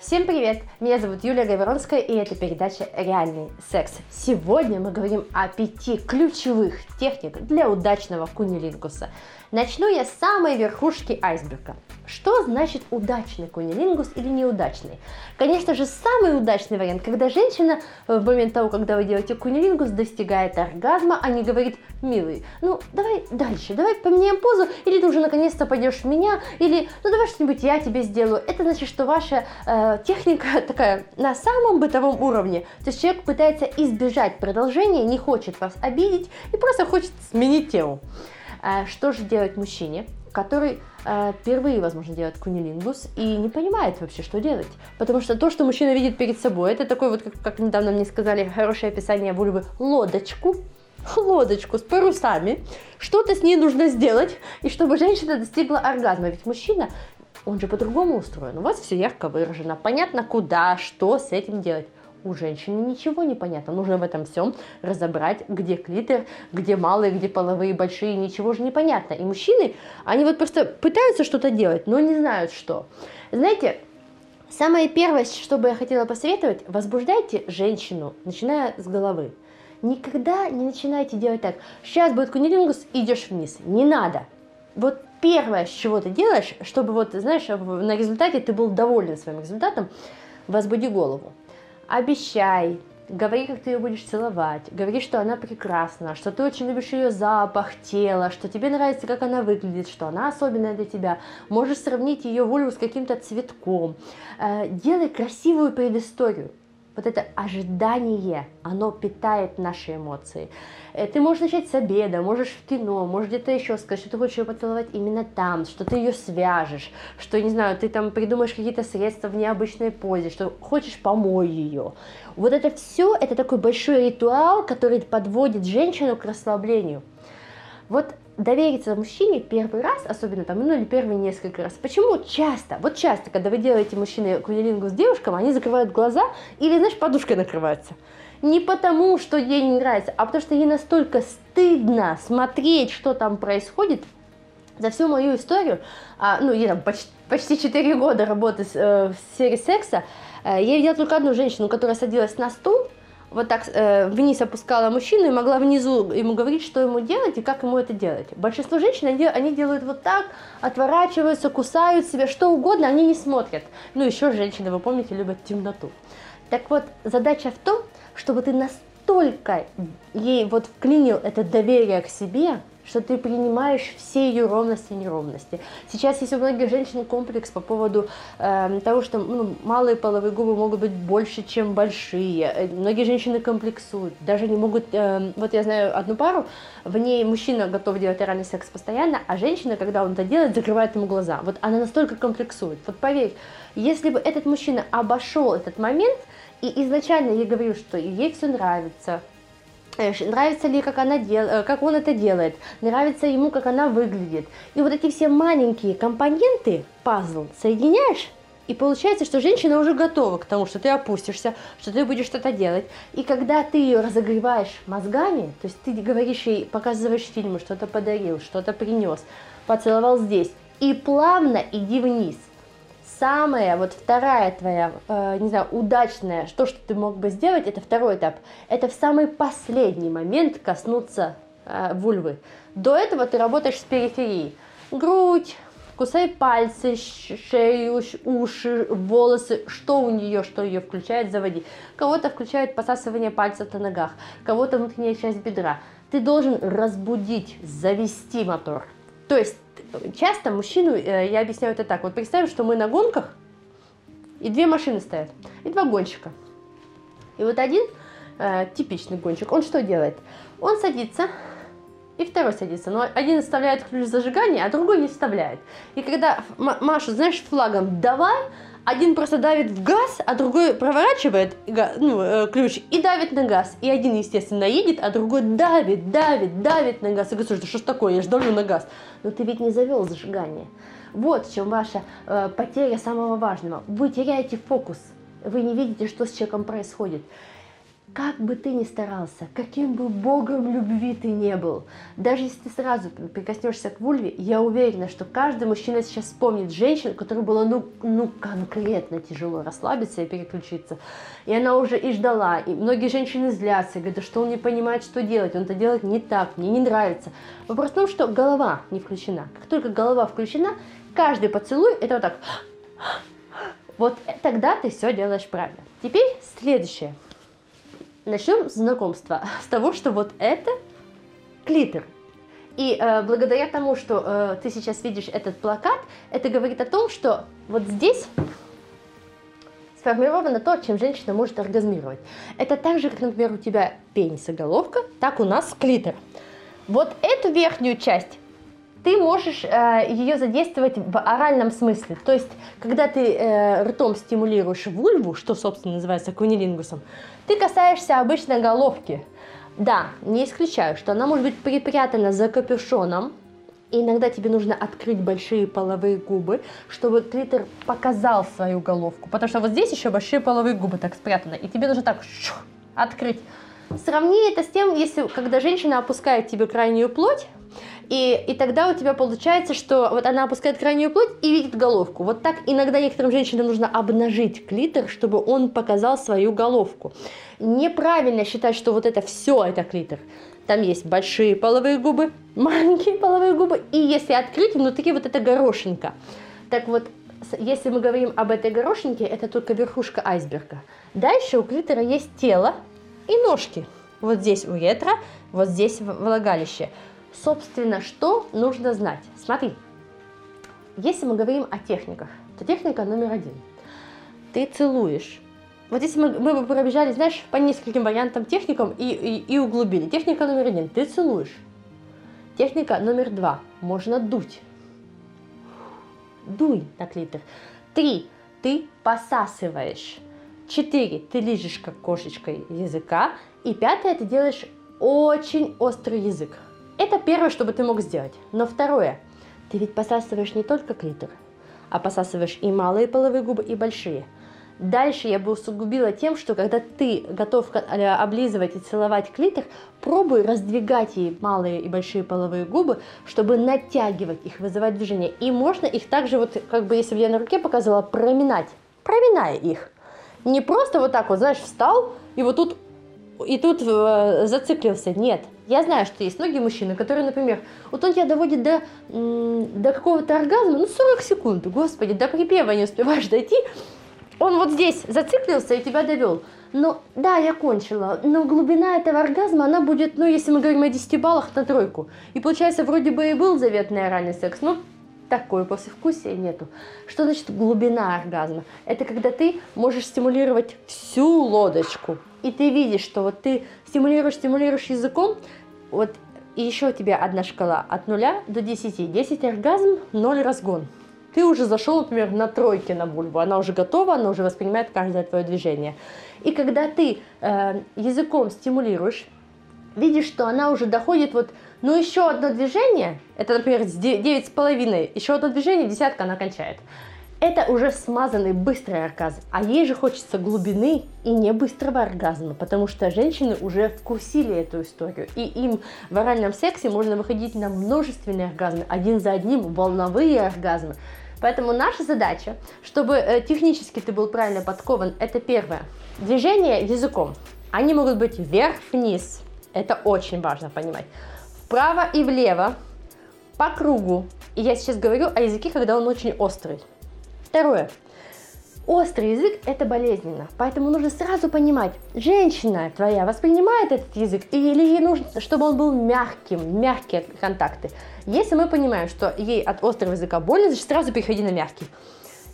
Всем привет! Меня зовут Юлия Гайворонская и это передача «Реальный секс». Сегодня мы говорим о пяти ключевых техниках для удачного кунилингуса. Начну я с самой верхушки айсберга. Что значит удачный кунилингус или неудачный? Конечно же, самый удачный вариант, когда женщина в момент того, когда вы делаете кунилингус, достигает оргазма, а не говорит, милый, ну давай дальше, давай поменяем позу, или ты уже наконец-то пойдешь в меня, или ну давай что-нибудь я тебе сделаю. Это значит, что ваша э, техника такая на самом бытовом уровне. То есть человек пытается избежать продолжения, не хочет вас обидеть и просто хочет сменить тему. А что же делать мужчине, который э, впервые, возможно, делает кунилингус и не понимает вообще, что делать. Потому что то, что мужчина видит перед собой, это такой вот, как, как недавно мне сказали, хорошее описание вульвы, лодочку, лодочку с парусами, что-то с ней нужно сделать, и чтобы женщина достигла оргазма. Ведь мужчина, он же по-другому устроен. У вас все ярко выражено, понятно, куда, что с этим делать у женщины ничего не понятно. Нужно в этом всем разобрать, где клитор, где малые, где половые большие, ничего же не понятно. И мужчины, они вот просто пытаются что-то делать, но не знают что. Знаете, самое первое, что бы я хотела посоветовать, возбуждайте женщину, начиная с головы. Никогда не начинайте делать так. Сейчас будет кунилингус, идешь вниз. Не надо. Вот первое, с чего ты делаешь, чтобы вот, знаешь, на результате ты был доволен своим результатом, возбуди голову обещай, говори, как ты ее будешь целовать, говори, что она прекрасна, что ты очень любишь ее запах, тело, что тебе нравится, как она выглядит, что она особенная для тебя. Можешь сравнить ее вульву с каким-то цветком. Э, делай красивую предысторию вот это ожидание, оно питает наши эмоции. Э, ты можешь начать с обеда, можешь в кино, можешь где-то еще сказать, что ты хочешь ее поцеловать именно там, что ты ее свяжешь, что, не знаю, ты там придумаешь какие-то средства в необычной позе, что хочешь помой ее. Вот это все, это такой большой ритуал, который подводит женщину к расслаблению. Вот довериться мужчине первый раз, особенно там, ну или первые несколько раз. Почему часто? Вот часто, когда вы делаете мужчины кунилингу с девушкам, они закрывают глаза или, знаешь, подушкой накрываются. Не потому, что ей не нравится, а потому что ей настолько стыдно смотреть, что там происходит. За всю мою историю, а, ну, я там почти, почти 4 года работы э, в сфере секса, э, я видела только одну женщину, которая садилась на стул, вот так э, вниз опускала мужчину и могла внизу ему говорить, что ему делать и как ему это делать. Большинство женщин, они, они делают вот так, отворачиваются, кусают себя, что угодно, они не смотрят. Ну, еще женщины, вы помните, любят темноту. Так вот, задача в том, чтобы ты настолько ей вот вклинил это доверие к себе, что ты принимаешь все ее ровности и неровности. Сейчас есть у многих женщин комплекс по поводу э, того, что ну, малые половые губы могут быть больше, чем большие. Э, многие женщины комплексуют, даже не могут... Э, вот я знаю одну пару, в ней мужчина готов делать оральный секс постоянно, а женщина, когда он это делает, закрывает ему глаза. Вот она настолько комплексует. Вот поверь, если бы этот мужчина обошел этот момент, и изначально ей говорил, что ей все нравится, нравится ли, как, она дел... Э, как он это делает, нравится ему, как она выглядит. И вот эти все маленькие компоненты, пазл, соединяешь, и получается, что женщина уже готова к тому, что ты опустишься, что ты будешь что-то делать. И когда ты ее разогреваешь мозгами, то есть ты говоришь ей, показываешь фильмы, что-то подарил, что-то принес, поцеловал здесь, и плавно иди вниз – самая, вот вторая твоя, э, не знаю, удачная, что, что ты мог бы сделать, это второй этап. Это в самый последний момент коснуться э, вульвы. До этого ты работаешь с периферией. Грудь, кусай пальцы, шею, уши, волосы, что у нее, что ее включает, заводи. Кого-то включает посасывание пальцев на ногах, кого-то внутренняя часть бедра. Ты должен разбудить, завести мотор. То есть часто мужчину, э, я объясняю это так, вот представим, что мы на гонках, и две машины стоят, и два гонщика. И вот один э, типичный гонщик, он что делает? Он садится, и второй садится. Но один вставляет ключ зажигания, а другой не вставляет. И когда Маша, знаешь, флагом «давай», один просто давит в газ, а другой проворачивает ну, э, ключ и давит на газ. И один, естественно, едет, а другой давит, давит, давит на газ. И говорит, слушай, что ж такое, я же давлю на газ. Но ты ведь не завел зажигание. Вот в чем ваша э, потеря самого важного. Вы теряете фокус. Вы не видите, что с человеком происходит. Как бы ты ни старался, каким бы богом любви ты не был, даже если ты сразу прикоснешься к вульве, я уверена, что каждый мужчина сейчас вспомнит женщину, которой было ну, ну конкретно тяжело расслабиться и переключиться. И она уже и ждала. И многие женщины злятся, говорят, что он не понимает, что делать, он это делает не так, мне не нравится. Вопрос в том, что голова не включена. Как только голова включена, каждый поцелуй это вот так. Вот тогда ты все делаешь правильно. Теперь следующее. Начнем знакомство с того, что вот это клитор. И э, благодаря тому, что э, ты сейчас видишь этот плакат, это говорит о том, что вот здесь сформировано то, чем женщина может оргазмировать. Это так же, как, например, у тебя пенис и головка, так у нас клитор. Вот эту верхнюю часть ты можешь э, ее задействовать в оральном смысле. То есть, когда ты э, ртом стимулируешь вульву, что, собственно, называется кунилингусом, ты касаешься обычно головки. Да, не исключаю, что она может быть припрятана за капюшоном, и иногда тебе нужно открыть большие половые губы, чтобы клитор показал свою головку. Потому что вот здесь еще большие половые губы так спрятаны, и тебе нужно так открыть. Сравни это с тем, если когда женщина опускает тебе крайнюю плоть, и, и тогда у тебя получается, что вот она опускает крайнюю плоть и видит головку. Вот так иногда некоторым женщинам нужно обнажить клитор, чтобы он показал свою головку. Неправильно считать, что вот это все это клитор. Там есть большие половые губы, маленькие половые губы, и если открыть, внутри вот эта горошинка. Так вот, если мы говорим об этой горошинке, это только верхушка айсберга. Дальше у клитора есть тело и ножки. Вот здесь у ретра, вот здесь влагалище. Собственно, что нужно знать? Смотри, если мы говорим о техниках, то техника номер один. Ты целуешь. Вот если мы, мы бы пробежали, знаешь, по нескольким вариантам техникам и, и, и углубили. Техника номер один. Ты целуешь. Техника номер два. Можно дуть. Дуй на клитор. Три. Ты посасываешь. Четыре. Ты лижешь как кошечкой языка. И пятое. Ты делаешь очень острый язык. Это первое, что бы ты мог сделать. Но второе, ты ведь посасываешь не только клитор, а посасываешь и малые половые губы, и большие. Дальше я бы усугубила тем, что когда ты готов э, облизывать и целовать клитор, пробуй раздвигать ей малые и большие половые губы, чтобы натягивать их, вызывать движение. И можно их также, вот как бы если бы я на руке показывала, проминать, проминая их. Не просто вот так вот, знаешь, встал и вот тут и тут э, зациклился. Нет. Я знаю, что есть многие мужчины, которые, например, вот он тебя доводит до, до какого-то оргазма, ну 40 секунд, господи, до припева не успеваешь дойти, он вот здесь зациклился и тебя довел. Но да, я кончила, но глубина этого оргазма, она будет, ну, если мы говорим о 10 баллах, на тройку. И получается, вроде бы и был заветный оральный секс, но такое послевкусия нету. Что значит глубина оргазма? Это когда ты можешь стимулировать всю лодочку, и ты видишь, что вот ты стимулируешь, стимулируешь языком, вот и еще у тебя одна шкала от 0 до 10. 10 оргазм, 0 разгон. Ты уже зашел, например, на тройке на бульбу, она уже готова, она уже воспринимает каждое твое движение. И когда ты э, языком стимулируешь, видишь, что она уже доходит вот, ну еще одно движение, это, например, 9,5, еще одно движение, десятка она кончает. Это уже смазанный быстрый оргазм, а ей же хочется глубины и не быстрого оргазма, потому что женщины уже вкусили эту историю, и им в оральном сексе можно выходить на множественные оргазмы, один за одним, волновые оргазмы. Поэтому наша задача, чтобы э, технически ты был правильно подкован, это первое. Движение языком. Они могут быть вверх-вниз, это очень важно понимать. Вправо и влево, по кругу. И я сейчас говорю о языке, когда он очень острый. Второе. Острый язык – это болезненно, поэтому нужно сразу понимать, женщина твоя воспринимает этот язык или ей нужно, чтобы он был мягким, мягкие контакты. Если мы понимаем, что ей от острого языка больно, значит сразу переходи на мягкий.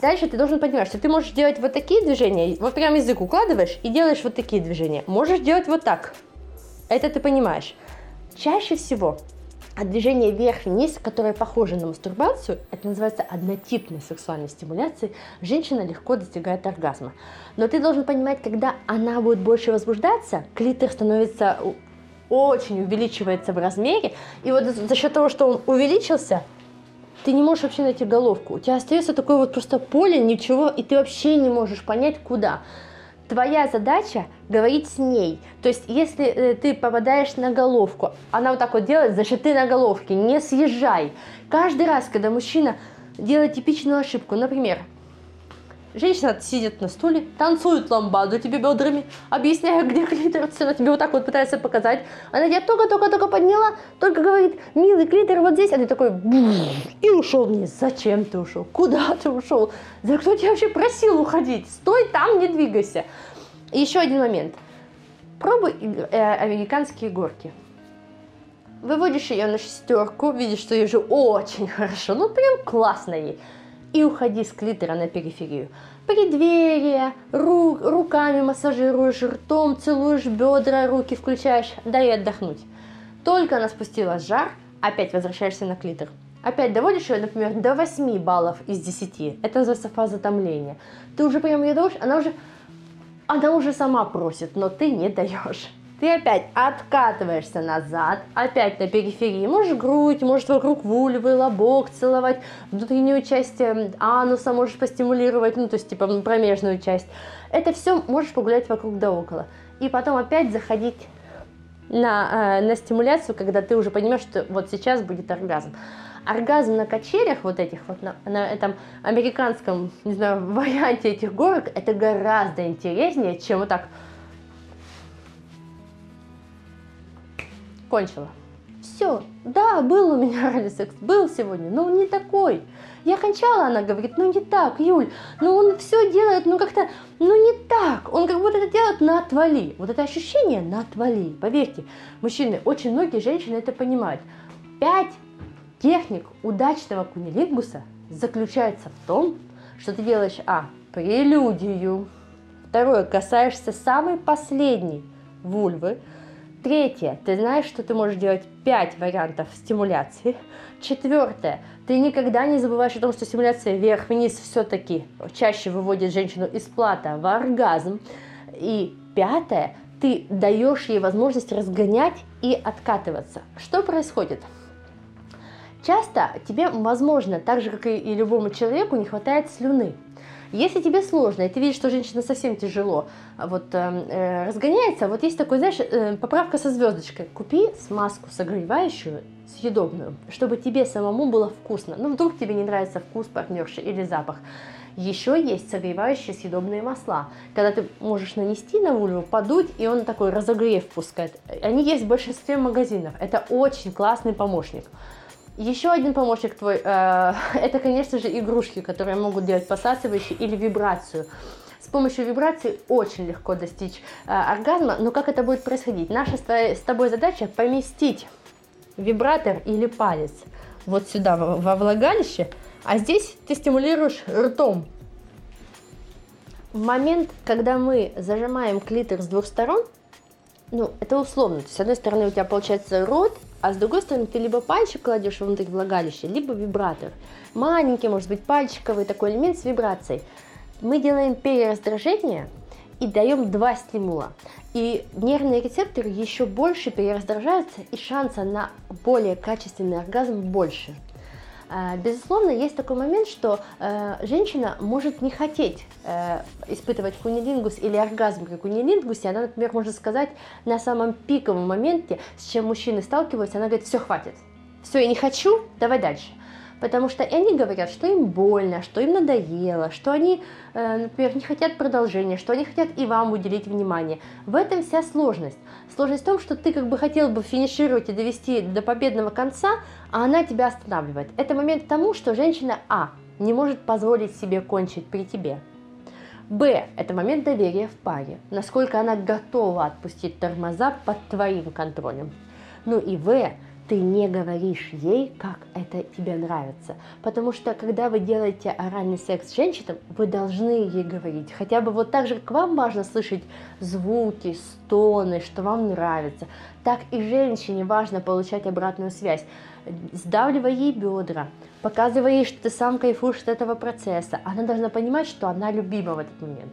Дальше ты должен понимать, что ты можешь делать вот такие движения, вот прям язык укладываешь и делаешь вот такие движения. Можешь делать вот так. Это ты понимаешь. Чаще всего а движение вверх-вниз, которое похоже на мастурбацию, это называется однотипной сексуальной стимуляцией, женщина легко достигает оргазма. Но ты должен понимать, когда она будет больше возбуждаться, клитор становится очень увеличивается в размере, и вот за счет того, что он увеличился, ты не можешь вообще найти головку. У тебя остается такое вот просто поле, ничего, и ты вообще не можешь понять, куда. Твоя задача говорить с ней. То есть, если э, ты попадаешь на головку, она вот так вот делает, значит, ты на головке, не съезжай. Каждый раз, когда мужчина делает типичную ошибку, например, Женщина сидит на стуле, танцует ламбаду тебе бедрами, объясняя, где клитор, она тебе вот так вот пытается показать. Она тебя только-только-только подняла, только говорит, милый клитор вот здесь, а ты такой, и ушел вниз. Зачем ты ушел? Куда ты ушел? За кто тебя вообще просил уходить? Стой там, не двигайся. И еще один момент. Пробуй э, американские горки. Выводишь ее на шестерку, видишь, что ей же очень хорошо, ну прям классно ей и уходи с клитора на периферию. Преддверие, ру, руками массажируешь, ртом целуешь бедра, руки включаешь, дай отдохнуть. Только она спустила жар, опять возвращаешься на клитор. Опять доводишь ее, например, до 8 баллов из 10. Это называется фаза томления. Ты уже прям ее доводишь, она уже, она уже сама просит, но ты не даешь. Ты опять откатываешься назад, опять на периферии. Можешь грудь, можешь вокруг вульвы, лобок целовать, внутреннюю часть эм, ануса можешь постимулировать, ну, то есть, типа, промежную часть. Это все можешь погулять вокруг да около. И потом опять заходить на, э, на стимуляцию, когда ты уже понимаешь, что вот сейчас будет оргазм. Оргазм на качелях вот этих вот, на, на этом американском, не знаю, варианте этих горок, это гораздо интереснее, чем вот так кончила. Все, да, был у меня оральный секс, был сегодня, но не такой. Я кончала, она говорит, ну не так, Юль, ну он все делает, ну как-то, ну не так, он как будто это делает на отвали. Вот это ощущение на отвали, поверьте, мужчины, очень многие женщины это понимают. Пять техник удачного кунилингуса заключается в том, что ты делаешь, а, прелюдию, второе, касаешься самой последней вульвы, Третье, ты знаешь, что ты можешь делать 5 вариантов стимуляции. Четвертое, ты никогда не забываешь о том, что стимуляция вверх-вниз все-таки чаще выводит женщину из плата в оргазм. И пятое, ты даешь ей возможность разгонять и откатываться. Что происходит? Часто тебе, возможно, так же, как и любому человеку, не хватает слюны. Если тебе сложно, и ты видишь, что женщина совсем тяжело вот, э, э, разгоняется, вот есть такой, знаешь, э, поправка со звездочкой. Купи смазку согревающую, съедобную, чтобы тебе самому было вкусно. Ну, вдруг тебе не нравится вкус партнерши или запах. Еще есть согревающие съедобные масла, когда ты можешь нанести на вульву, подуть, и он такой разогрев пускает. Они есть в большинстве магазинов. Это очень классный помощник. Еще один помощник твой, э, это, конечно же, игрушки, которые могут делать посасывающие или вибрацию. С помощью вибрации очень легко достичь э, оргазма, но как это будет происходить? Наша с тобой задача поместить вибратор или палец вот сюда, во влагалище, а здесь ты стимулируешь ртом. В момент, когда мы зажимаем клитор с двух сторон, ну, это условно. С одной стороны, у тебя получается рот, а с другой стороны, ты либо пальчик кладешь внутрь влагалища, либо вибратор. Маленький, может быть, пальчиковый такой элемент с вибрацией. Мы делаем перераздражение и даем два стимула. И нервные рецепторы еще больше перераздражаются, и шанса на более качественный оргазм больше. А, безусловно, есть такой момент, что э, женщина может не хотеть э, испытывать кунилингус или оргазм при кунилингусе. Она, например, может сказать на самом пиковом моменте, с чем мужчины сталкиваются, она говорит, все, хватит, все, я не хочу, давай дальше потому что они говорят, что им больно, что им надоело, что они, э, например, не хотят продолжения, что они хотят и вам уделить внимание. В этом вся сложность. Сложность в том, что ты как бы хотел бы финишировать и довести до победного конца, а она тебя останавливает. Это момент тому, что женщина А не может позволить себе кончить при тебе. Б – это момент доверия в паре, насколько она готова отпустить тормоза под твоим контролем. Ну и В ты не говоришь ей, как это тебе нравится. Потому что, когда вы делаете оральный секс с женщиной, вы должны ей говорить. Хотя бы вот так же, как вам важно слышать звуки, стоны, что вам нравится, так и женщине важно получать обратную связь. Сдавливая ей бедра, показывая ей, что ты сам кайфуешь от этого процесса. Она должна понимать, что она любима в этот момент.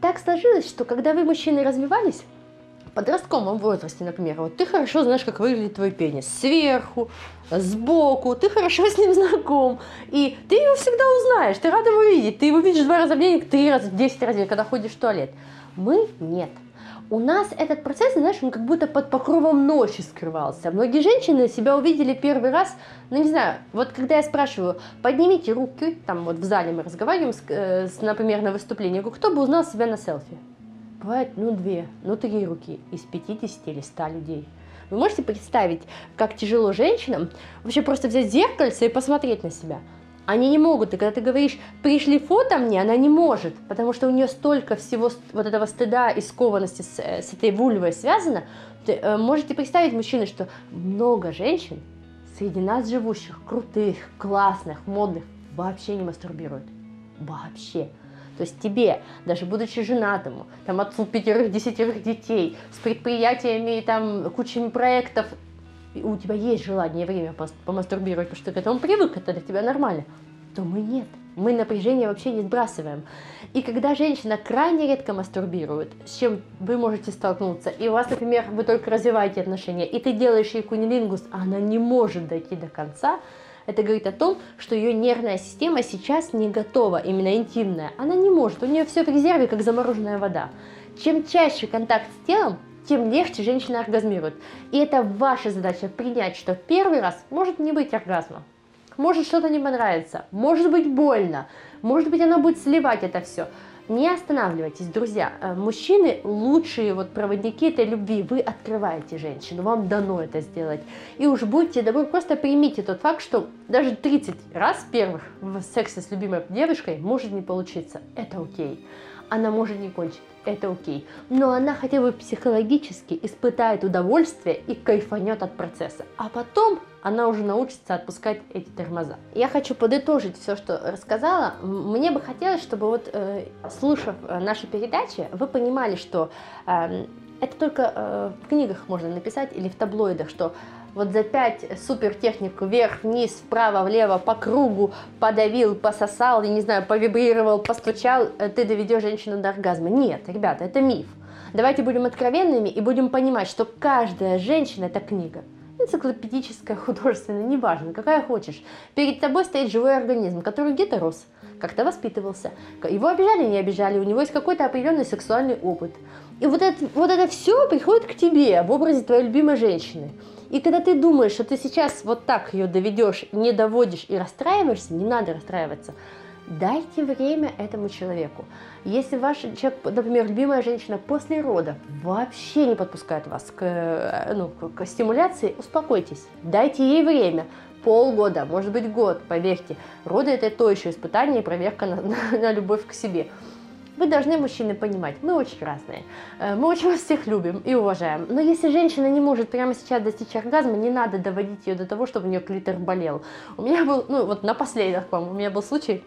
Так сложилось, что когда вы, мужчины, развивались, подростковом возрасте, например, вот ты хорошо знаешь, как выглядит твой пенис сверху, сбоку, ты хорошо с ним знаком, и ты его всегда узнаешь, ты рад его видеть, ты его видишь два раза в день, три раза, десять раз когда ходишь в туалет. Мы нет. У нас этот процесс, знаешь, он как будто под покровом ночи скрывался. Многие женщины себя увидели первый раз, ну не знаю, вот когда я спрашиваю, поднимите руки, там вот в зале мы разговариваем, с, э, с, например, на выступлении, кто бы узнал себя на селфи? Бывает, ну две, ну три руки из 50 или 100 людей. Вы можете представить, как тяжело женщинам вообще просто взять зеркальце и посмотреть на себя? Они не могут. И когда ты говоришь, пришли фото мне, она не может, потому что у нее столько всего вот этого стыда и скованности с, э, с этой вульвой связано. Ты, э, можете представить, мужчины, что много женщин среди нас живущих, крутых, классных, модных, вообще не мастурбируют. Вообще. То есть тебе, даже будучи женатому, там отцу пятерых, десятерых детей, с предприятиями, там, кучами проектов, у тебя есть желание и время помастурбировать, потому что ты к этому привык, это для тебя нормально, то мы нет. Мы напряжение вообще не сбрасываем. И когда женщина крайне редко мастурбирует, с чем вы можете столкнуться, и у вас, например, вы только развиваете отношения, и ты делаешь ей кунилингус, а она не может дойти до конца, это говорит о том, что ее нервная система сейчас не готова, именно интимная. Она не может, у нее все в резерве, как замороженная вода. Чем чаще контакт с телом, тем легче женщина оргазмирует. И это ваша задача принять, что первый раз может не быть оргазма. Может что-то не понравится, может быть больно, может быть она будет сливать это все. Не останавливайтесь, друзья. Э, мужчины лучшие вот проводники этой любви. Вы открываете женщину, вам дано это сделать. И уж будьте добры, просто примите тот факт, что даже 30 раз первых в сексе с любимой девушкой может не получиться. Это окей. Она может не кончить это окей. Но она хотя бы психологически испытает удовольствие и кайфанет от процесса. А потом она уже научится отпускать эти тормоза. Я хочу подытожить все, что рассказала. Мне бы хотелось, чтобы вот, э, слушав э, наши передачи, вы понимали, что э, это только э, в книгах можно написать или в таблоидах, что вот за пять супер технику вверх, вниз, вправо, влево, по кругу подавил, пососал, я не знаю, повибрировал, постучал, э, ты доведешь женщину до оргазма. Нет, ребята, это миф. Давайте будем откровенными и будем понимать, что каждая женщина – это книга. Энциклопедическая, художественная, неважно, какая хочешь. Перед тобой стоит живой организм, который где-то рос, как-то воспитывался. Его обижали, не обижали, у него есть какой-то определенный сексуальный опыт. И вот это, вот это все приходит к тебе в образе твоей любимой женщины. И когда ты думаешь, что ты сейчас вот так ее доведешь, не доводишь и расстраиваешься, не надо расстраиваться. Дайте время этому человеку. Если ваш человек, например, любимая женщина после родов вообще не подпускает вас к, э, ну, к стимуляции, успокойтесь, дайте ей время полгода, может быть год, поверьте. Роды это то еще испытание и проверка на, на, на любовь к себе. Вы должны, мужчины, понимать, мы очень разные. Э, мы очень вас всех любим и уважаем. Но если женщина не может прямо сейчас достичь оргазма, не надо доводить ее до того, чтобы у нее клитор болел. У меня был, ну вот напоследок, по-моему, у меня был случай,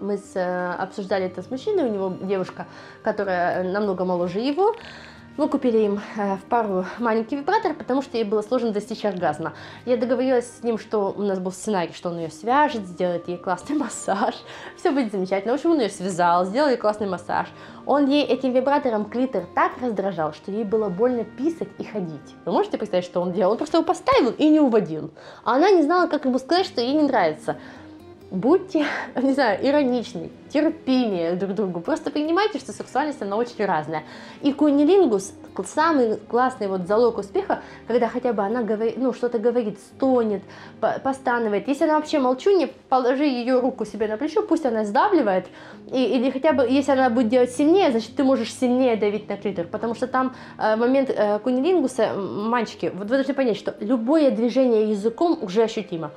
мы с, э, обсуждали это с мужчиной, у него девушка, которая намного моложе его, мы купили им э, в пару маленький вибратор, потому что ей было сложно достичь оргазма. Я договорилась с ним, что у нас был сценарий, что он ее свяжет, сделает ей классный массаж, все будет замечательно. В общем, он ее связал, сделал ей классный массаж. Он ей этим вибратором клитор так раздражал, что ей было больно писать и ходить. Вы можете представить, что он делал? Он просто его поставил и не уводил. А она не знала, как ему сказать, что ей не нравится будьте, не знаю, ироничны, терпимее друг к другу. Просто принимайте, что сексуальность, она очень разная. И кунилингус самый классный вот залог успеха, когда хотя бы она говорит, ну, что-то говорит, стонет, постанывает. Если она вообще молчунья, положи ее руку себе на плечо, пусть она сдавливает, и, или хотя бы, если она будет делать сильнее, значит, ты можешь сильнее давить на клитор, потому что там э, момент э, кунилингуса, мальчики, вот вы должны понять, что любое движение языком уже ощутимо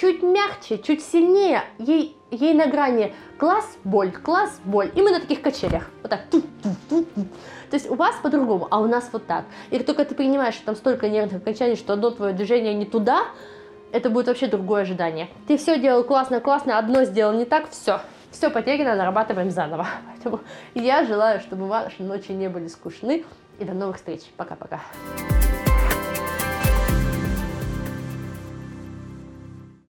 чуть мягче, чуть сильнее, ей, ей на грани класс, боль, класс, боль. И мы на таких качелях. Вот так. То есть у вас по-другому, а у нас вот так. И только ты принимаешь, что там столько нервных окончаний, что одно твое движение не туда, это будет вообще другое ожидание. Ты все делал классно, классно, одно сделал не так, все. Все потеряно, нарабатываем заново. Поэтому я желаю, чтобы ваши ночи не были скучны. И до новых встреч. Пока-пока.